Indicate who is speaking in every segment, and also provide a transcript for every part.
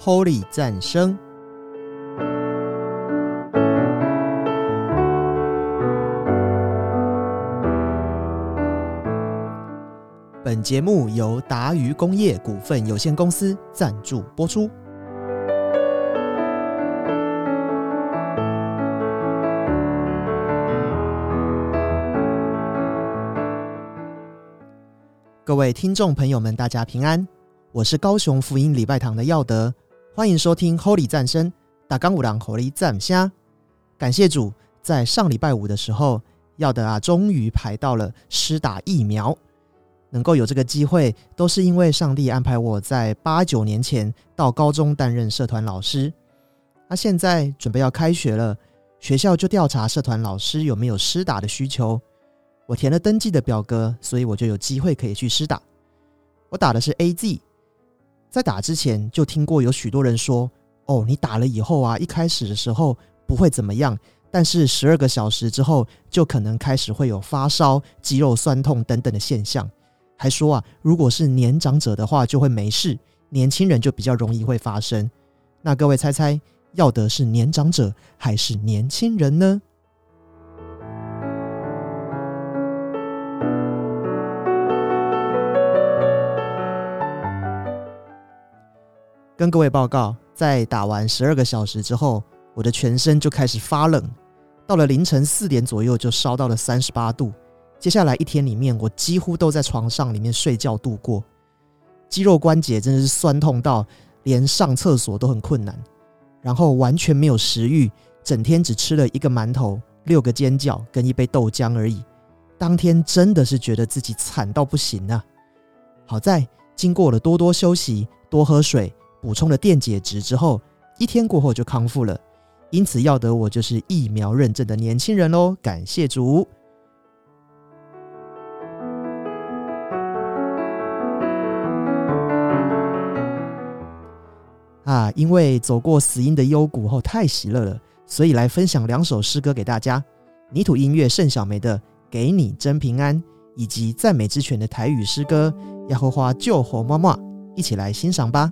Speaker 1: Holy 赞声。本节目由达渝工业股份有限公司赞助播出。各位听众朋友们，大家平安，我是高雄福音礼拜堂的耀德，欢迎收听 Holy 战声，打刚五郎 Holy 战虾。感谢主，在上礼拜五的时候，耀德啊，终于排到了施打疫苗。能够有这个机会，都是因为上帝安排我在八九年前到高中担任社团老师。那现在准备要开学了，学校就调查社团老师有没有施打的需求。我填了登记的表格，所以我就有机会可以去施打。我打的是 A Z，在打之前就听过有许多人说：“哦，你打了以后啊，一开始的时候不会怎么样，但是十二个小时之后就可能开始会有发烧、肌肉酸痛等等的现象。”还说啊，如果是年长者的话就会没事，年轻人就比较容易会发生。那各位猜猜，要的是年长者还是年轻人呢？跟各位报告，在打完十二个小时之后，我的全身就开始发冷，到了凌晨四点左右就烧到了三十八度。接下来一天里面，我几乎都在床上里面睡觉度过，肌肉关节真的是酸痛到连上厕所都很困难，然后完全没有食欲，整天只吃了一个馒头、六个煎饺跟一杯豆浆而已。当天真的是觉得自己惨到不行啊！好在经过了多多休息、多喝水、补充了电解质之后，一天过后就康复了。因此要得我就是疫苗认证的年轻人喽！感谢主。啊，因为走过死荫的幽谷后太喜乐了，所以来分享两首诗歌给大家。泥土音乐盛小梅的《给你真平安》，以及赞美之泉的台语诗歌《亚和花救活妈妈》，一起来欣赏吧。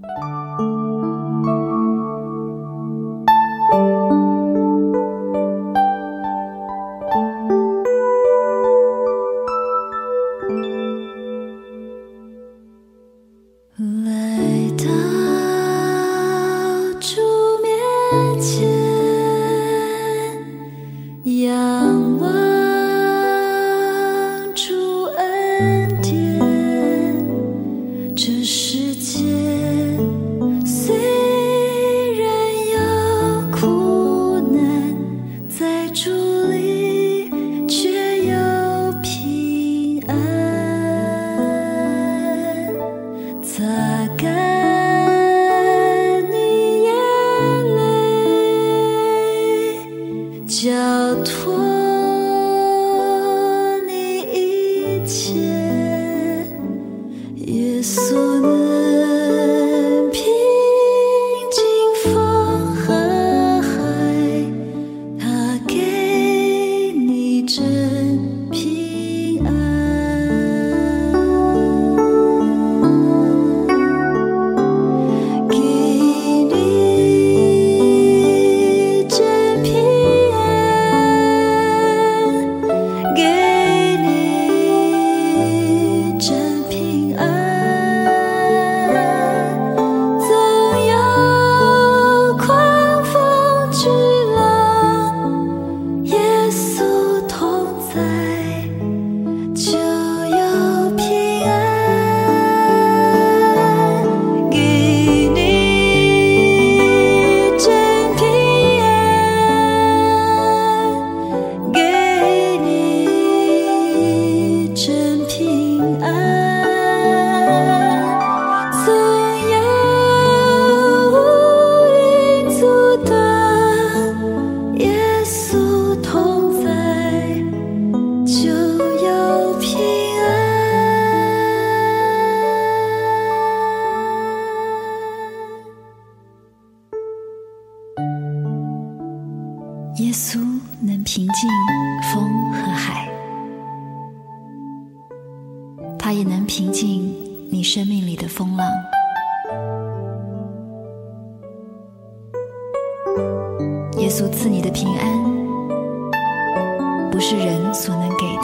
Speaker 2: 不是人所能给的，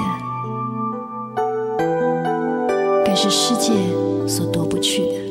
Speaker 2: 更是世界所夺不去的。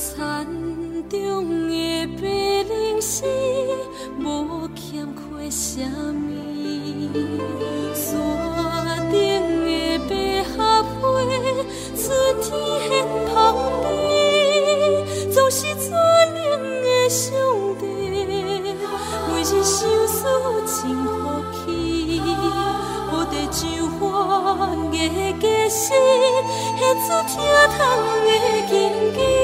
Speaker 2: 田中的白莲丝，无欠亏什么。山顶的白合花，春天现旁边，总是最冷的上帝，每日相思真好气，无地就花的
Speaker 1: 解释，现出疼痛的禁忌。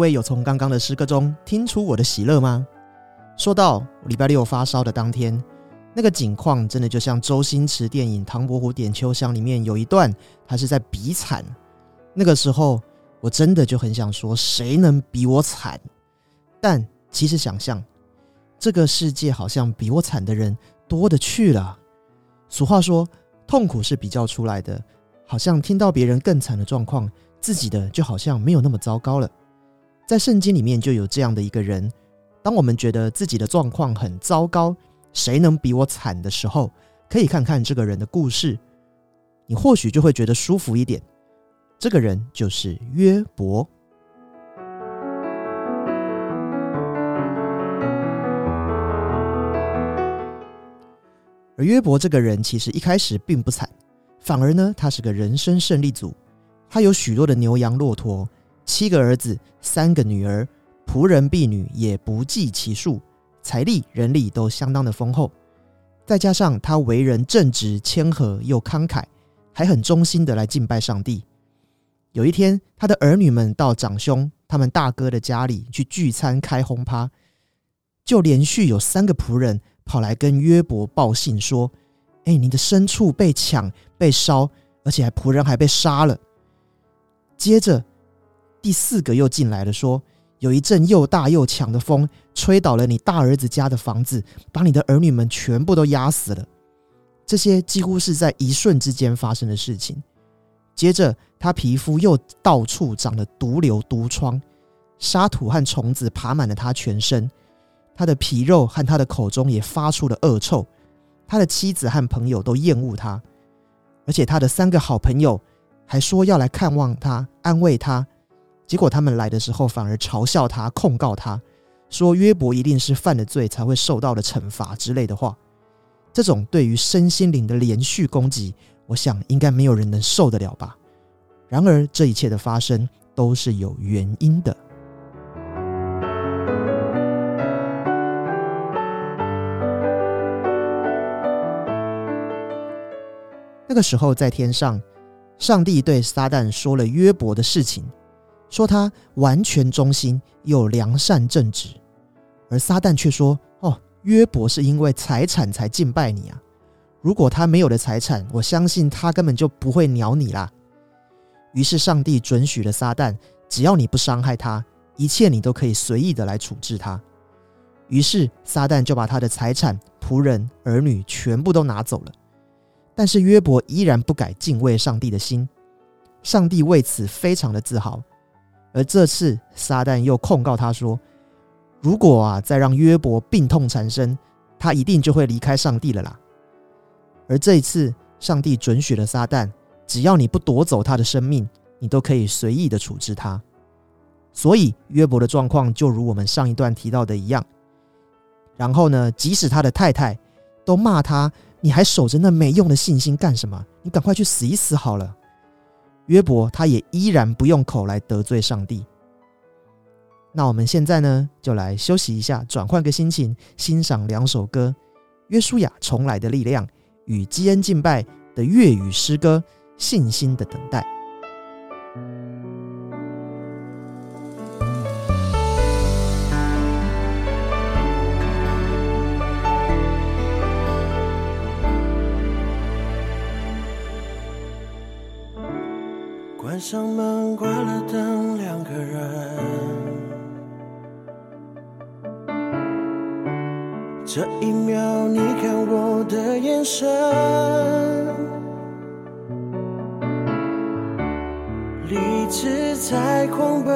Speaker 1: 位有从刚刚的诗歌中听出我的喜乐吗？说到礼拜六发烧的当天，那个景况真的就像周星驰电影《唐伯虎点秋香》里面有一段，他是在比惨。那个时候，我真的就很想说，谁能比我惨？但其实想象，这个世界好像比我惨的人多的去了。俗话说，痛苦是比较出来的，好像听到别人更惨的状况，自己的就好像没有那么糟糕了。在圣经里面就有这样的一个人。当我们觉得自己的状况很糟糕，谁能比我惨的时候，可以看看这个人的故事，你或许就会觉得舒服一点。这个人就是约伯，而约伯这个人其实一开始并不惨，反而呢，他是个人生胜利组，他有许多的牛羊骆驼，七个儿子，三个女儿。仆人婢女也不计其数，财力人力都相当的丰厚，再加上他为人正直谦和又慷慨，还很忠心的来敬拜上帝。有一天，他的儿女们到长兄他们大哥的家里去聚餐开轰趴，就连续有三个仆人跑来跟约伯报信说：“哎，你的牲畜被抢被烧，而且还仆人还被杀了。”接着第四个又进来了说。有一阵又大又强的风，吹倒了你大儿子家的房子，把你的儿女们全部都压死了。这些几乎是在一瞬之间发生的事情。接着，他皮肤又到处长了毒瘤、毒疮，沙土和虫子爬满了他全身，他的皮肉和他的口中也发出了恶臭。他的妻子和朋友都厌恶他，而且他的三个好朋友还说要来看望他、安慰他。结果他们来的时候，反而嘲笑他、控告他，说约伯一定是犯了罪才会受到的惩罚之类的话。这种对于身心灵的连续攻击，我想应该没有人能受得了吧。然而，这一切的发生都是有原因的。那个时候，在天上，上帝对撒旦说了约伯的事情。说他完全忠心又良善正直，而撒旦却说：“哦，约伯是因为财产才敬拜你啊！如果他没有了财产，我相信他根本就不会鸟你啦。”于是上帝准许了撒旦，只要你不伤害他，一切你都可以随意的来处置他。于是撒旦就把他的财产、仆人、儿女全部都拿走了。但是约伯依然不改敬畏上帝的心，上帝为此非常的自豪。而这次，撒旦又控告他说：“如果啊，再让约伯病痛缠身，他一定就会离开上帝了啦。”而这一次，上帝准许了撒旦，只要你不夺走他的生命，你都可以随意的处置他。所以，约伯的状况就如我们上一段提到的一样。然后呢，即使他的太太都骂他：“你还守着那没用的信心干什么？你赶快去死一死好了。”约伯他也依然不用口来得罪上帝。那我们现在呢，就来休息一下，转换个心情，欣赏两首歌：约书亚重来的力量与基恩敬拜的粤语诗歌《信心的等待》。
Speaker 3: 关上门，关了灯，两个人。这一秒，你看我的眼神，理智在狂奔，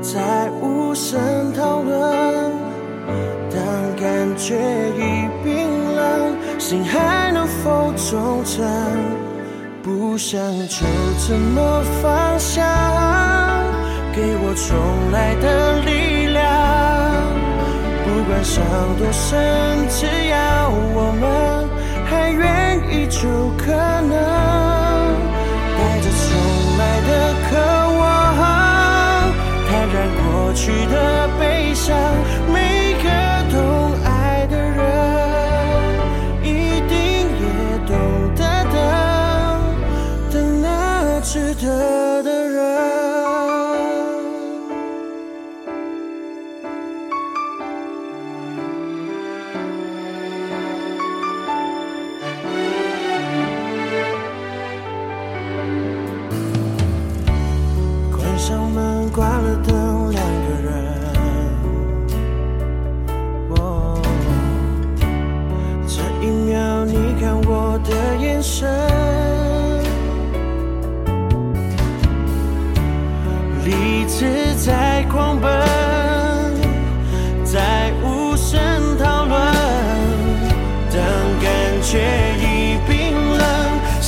Speaker 3: 在无声讨论。当感觉已冰冷，心还能否忠诚？不想就这么放下，给我重来的力量。不管伤多深，只要我们还愿意，就可能带着重来的渴望，坦然过去的悲伤。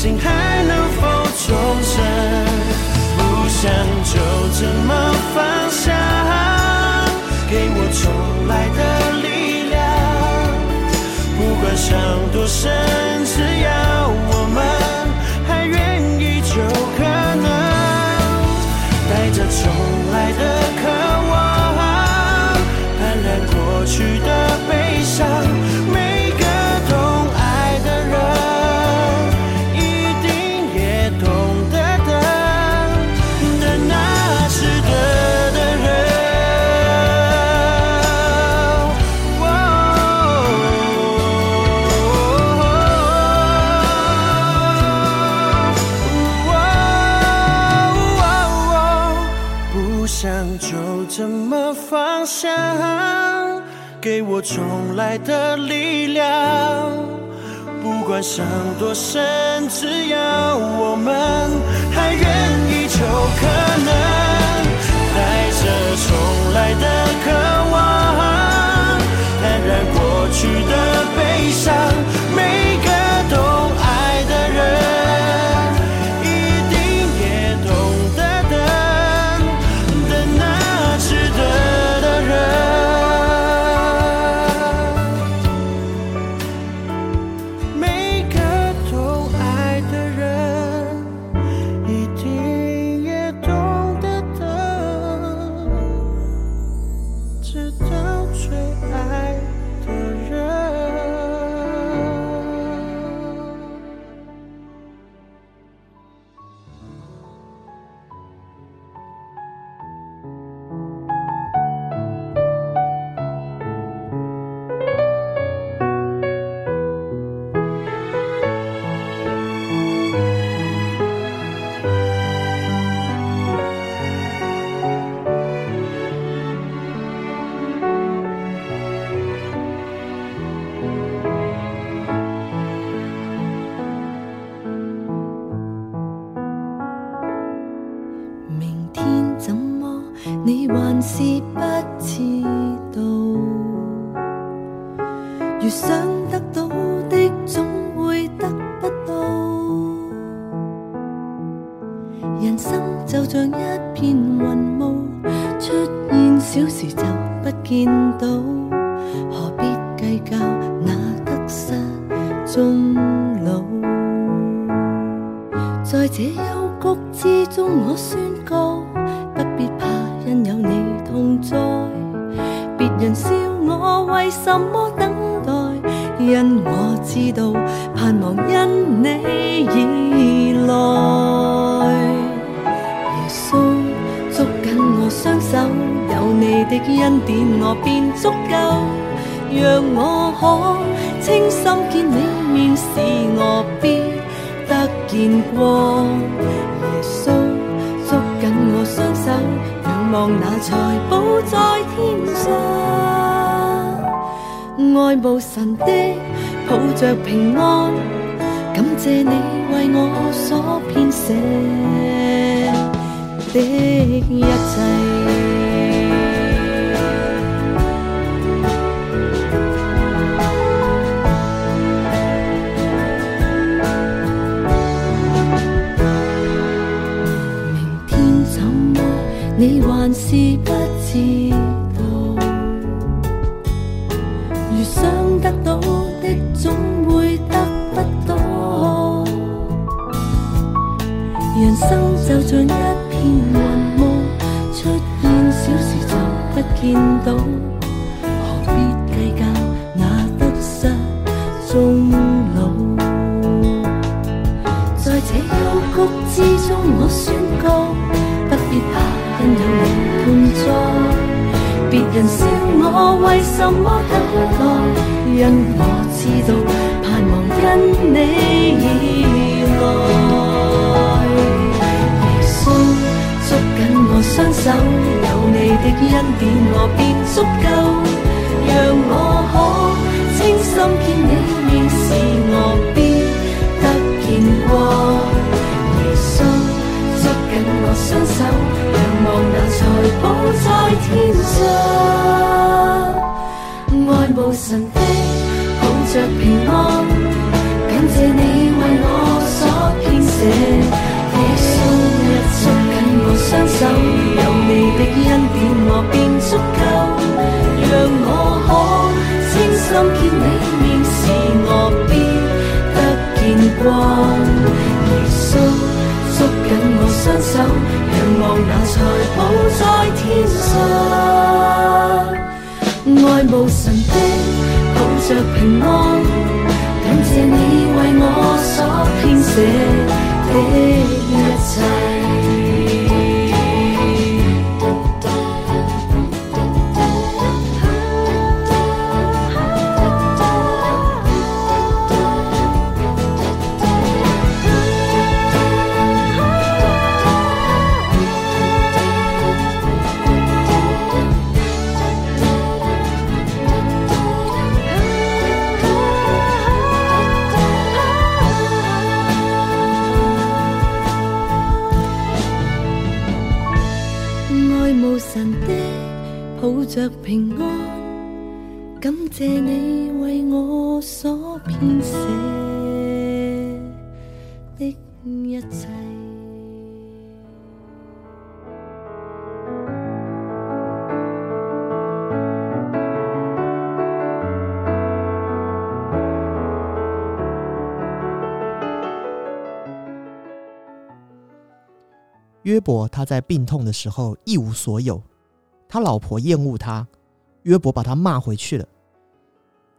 Speaker 3: 心还能否重生？不想就这么放下，给我重来的力量。不管伤多深，只要我们还愿意，就可能带着重来给我重来的力量。不管伤多深，只要我们还愿意，就可能带着重来的渴望，坦然过去的悲伤。
Speaker 4: 片雲霧，出現小時就不見到，何必計較那得失終老？在這幽谷之中，我宣告，不必怕，因有你同在。別人笑我為什麼等待，因我知道盼望因你而來。手，有你的恩典我便足夠，讓我可清心見你面，使我必得見光。耶穌捉緊我雙手，仰望那財寶在天上。愛慕神的，抱着平安，感謝你為我所編寫的一切。还是不知光。耶稣捉紧我双手，仰望那财宝在天上，爱慕神的抱着平安，感谢你为我所编写。的
Speaker 1: 约伯他在病痛的时候一无所有，他老婆厌恶他，约伯把他骂回去了。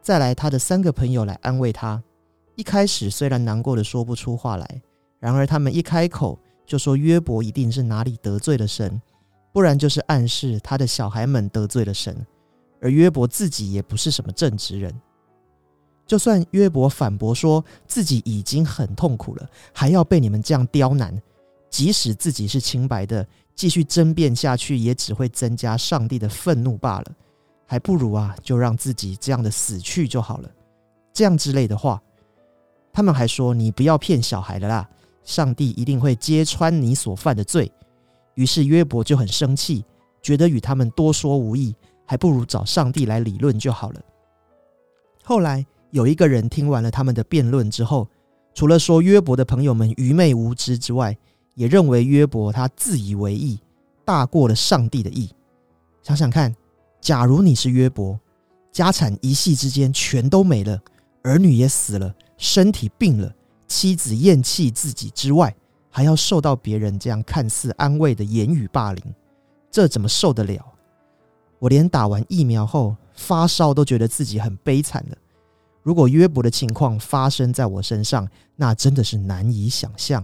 Speaker 1: 再来，他的三个朋友来安慰他。一开始虽然难过的说不出话来，然而他们一开口就说约伯一定是哪里得罪了神，不然就是暗示他的小孩们得罪了神，而约伯自己也不是什么正直人。就算约伯反驳说自己已经很痛苦了，还要被你们这样刁难。即使自己是清白的，继续争辩下去，也只会增加上帝的愤怒罢了。还不如啊，就让自己这样的死去就好了。这样之类的话，他们还说：“你不要骗小孩了啦，上帝一定会揭穿你所犯的罪。”于是约伯就很生气，觉得与他们多说无益，还不如找上帝来理论就好了。后来有一个人听完了他们的辩论之后，除了说约伯的朋友们愚昧无知之外，也认为约伯他自以为意，大过了上帝的意。想想看，假如你是约伯，家产一夕之间全都没了，儿女也死了，身体病了，妻子厌弃自己之外，还要受到别人这样看似安慰的言语霸凌，这怎么受得了？我连打完疫苗后发烧都觉得自己很悲惨了。如果约伯的情况发生在我身上，那真的是难以想象。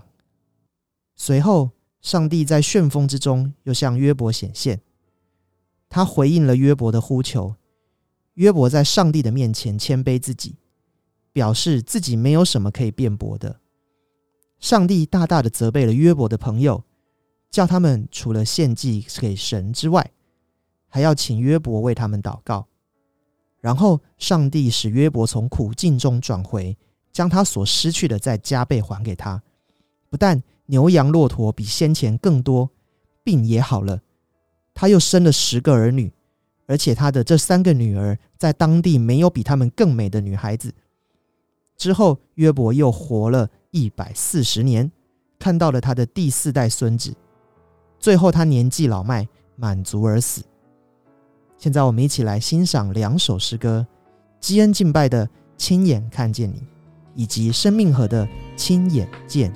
Speaker 1: 随后，上帝在旋风之中又向约伯显现，他回应了约伯的呼求。约伯在上帝的面前谦卑自己，表示自己没有什么可以辩驳的。上帝大大的责备了约伯的朋友，叫他们除了献祭给神之外，还要请约伯为他们祷告。然后，上帝使约伯从苦境中转回，将他所失去的再加倍还给他。不但牛羊骆驼比先前更多，病也好了。他又生了十个儿女，而且他的这三个女儿在当地没有比他们更美的女孩子。之后，约伯又活了一百四十年，看到了他的第四代孙子。最后，他年纪老迈，满足而死。现在，我们一起来欣赏两首诗歌：基恩敬拜的《亲眼看见你》，以及生命河的《亲眼见》。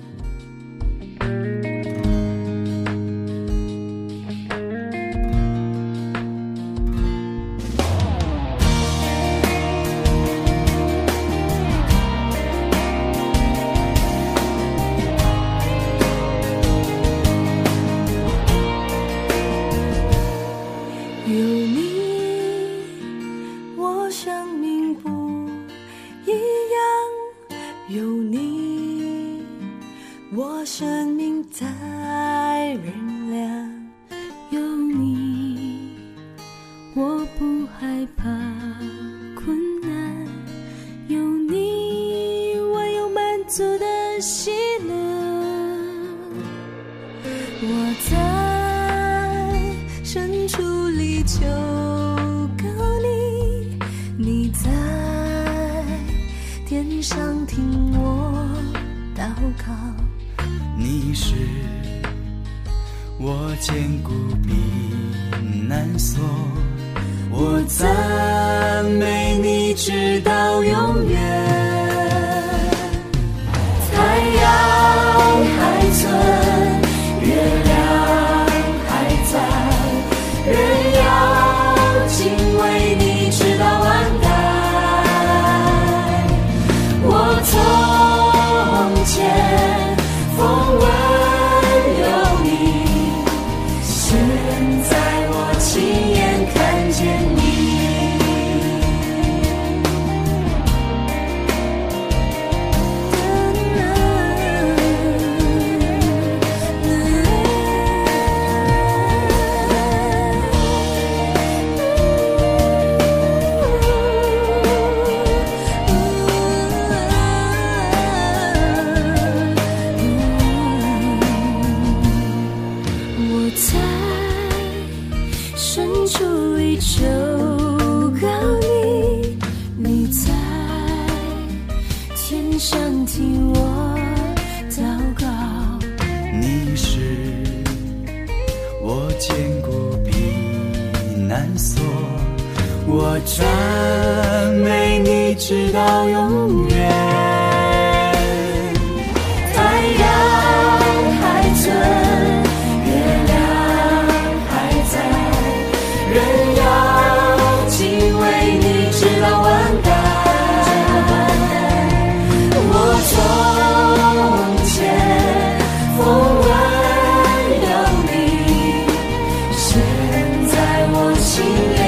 Speaker 2: 在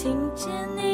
Speaker 2: 听见你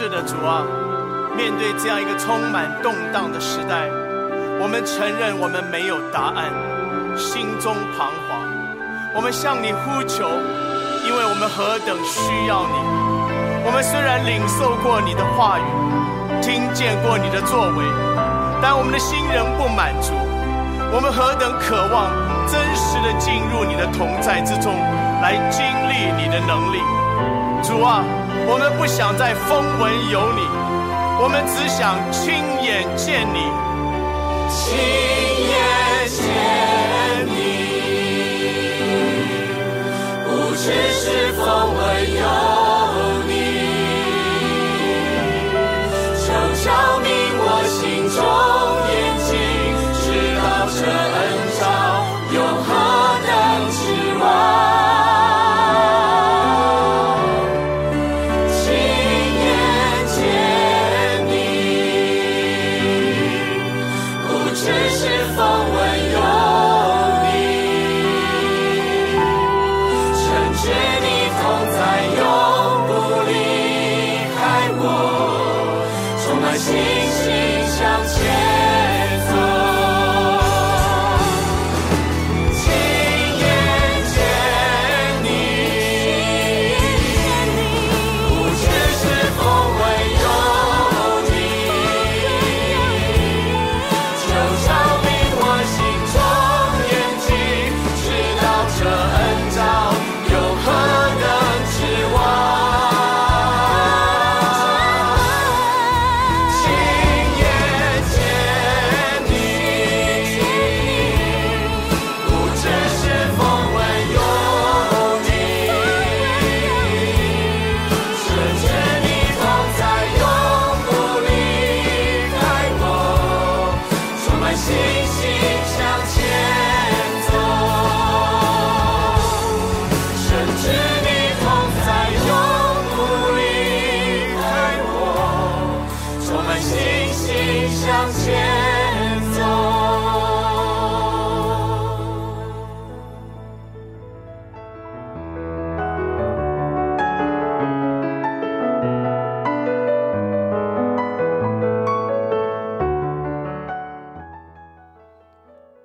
Speaker 5: 是
Speaker 2: 的主
Speaker 6: 啊面对这样一个充满动荡的时代我们承认我们没有答案心中彷徨我们向你呼求因为我们何等需要你。我们虽然领受过你的话语听见过你的作为但我们的心仍不满足我们何等渴望真实的进入你的同在之中来经历你的能力。主啊我们不想再风闻有你，我们只想亲眼见你。
Speaker 2: 亲眼见你，不只是风闻有。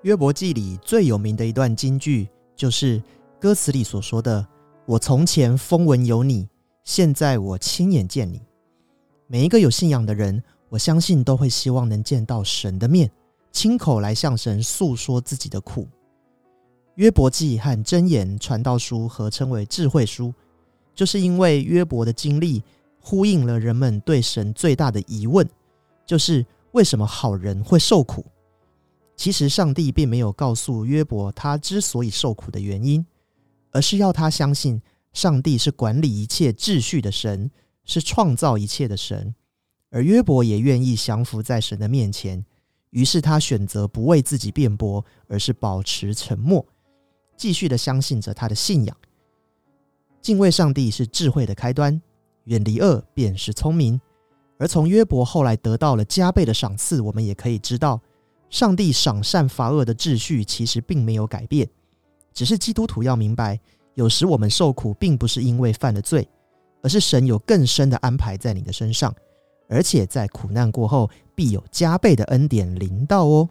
Speaker 1: 约伯记里最有名的一段金句就是歌词里所说的，我从前风闻有你，现在我亲眼见你。每一个有信仰的人，我相信都会希望能见到神的面，亲口来向神诉说自己的苦。约伯记和箴言传道书合称为智慧书，就是因为约伯的经历呼应了人们对神最大的疑问，就是为什么好人会受苦？其实上帝并没有告诉约伯他之所以受苦的原因，而是要他相信上帝是管理一切秩序的神，是创造一切的神。而约伯也愿意降服在神的面前，于是他选择不为自己辩驳，而是保持沉默。继续的相信着他的信仰，敬畏上帝是智慧的开端，远离恶便是聪明。而从约伯后来得到了加倍的赏赐，我们也可以知道，上帝赏善罚恶的秩序其实并没有改变。只是基督徒要明白，有时我们受苦并不是因为犯了罪，而是神有更深的安排在你的身上，而且在苦难过后必有加倍的恩典临到哦。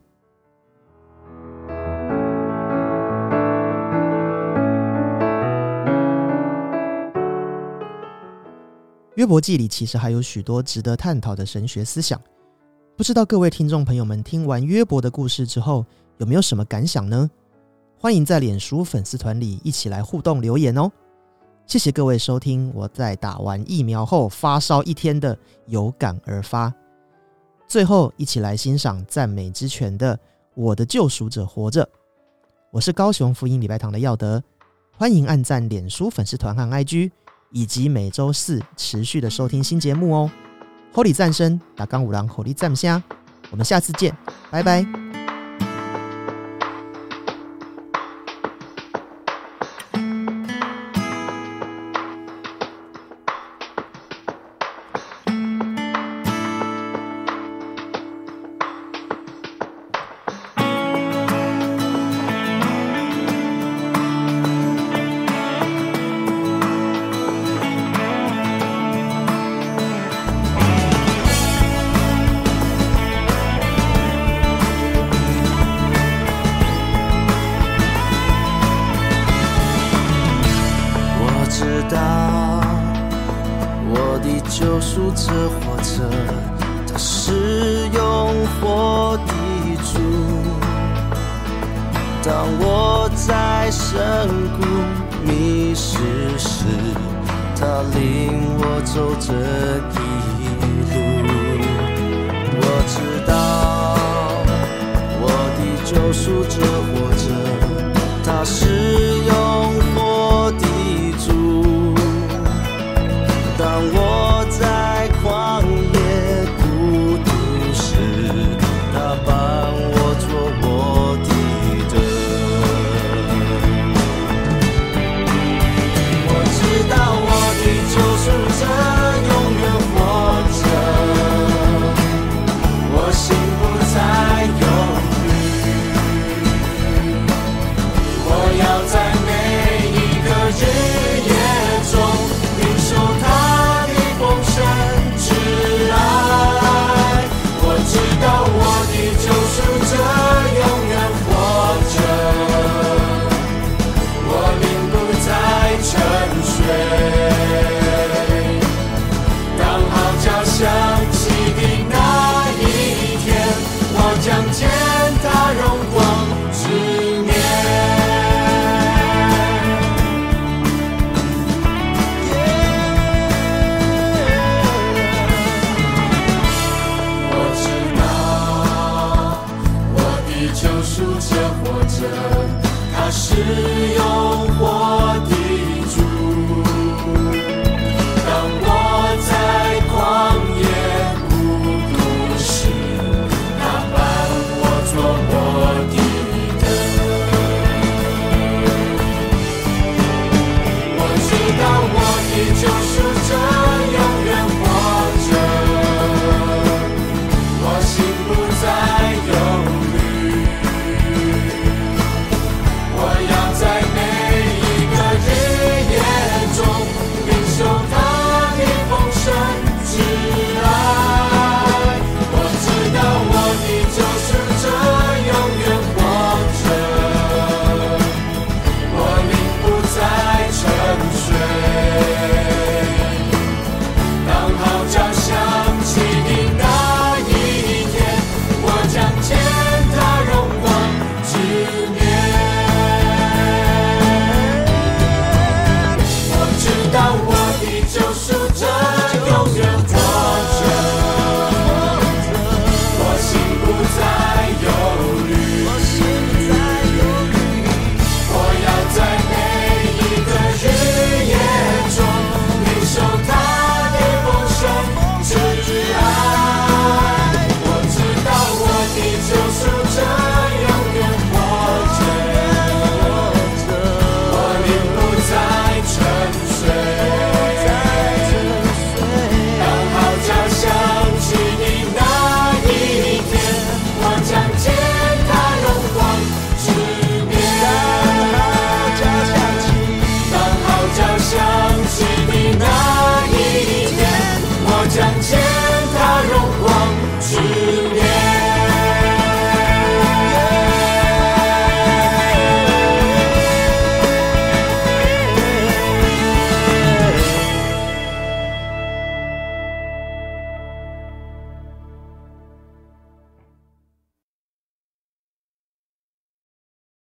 Speaker 1: 约伯记里其实还有许多值得探讨的神学思想，不知道各位听众朋友们听完约伯的故事之后有没有什么感想呢？欢迎在脸书粉丝团里一起来互动留言哦！谢谢各位收听我在打完疫苗后发烧一天的有感而发。最后，一起来欣赏赞美之泉的《我的救赎者活着》。我是高雄福音礼拜堂的耀德，欢迎按赞脸书粉丝团和 IG。以及每周四持续的收听新节目哦！Holy 战声打钢五郎，Holy 战虾，我们下次见，拜拜。
Speaker 7: 道我的救赎者活着，他是永活的主。当我在深谷迷失时，他领我走这一路。我知道我的救赎者活着，他是永活当我